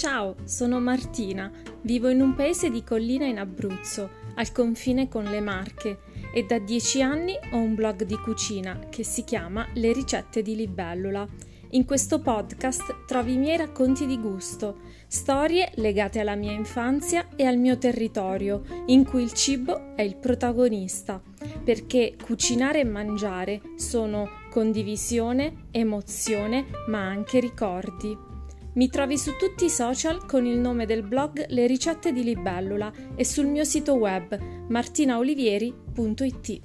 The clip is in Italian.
Ciao, sono Martina, vivo in un paese di collina in Abruzzo, al confine con le Marche, e da dieci anni ho un blog di cucina che si chiama Le ricette di Libellula. In questo podcast trovi i miei racconti di gusto, storie legate alla mia infanzia e al mio territorio, in cui il cibo è il protagonista, perché cucinare e mangiare sono condivisione, emozione, ma anche ricordi. Mi trovi su tutti i social con il nome del blog Le ricette di Libellula e sul mio sito web martinaolivieri.it.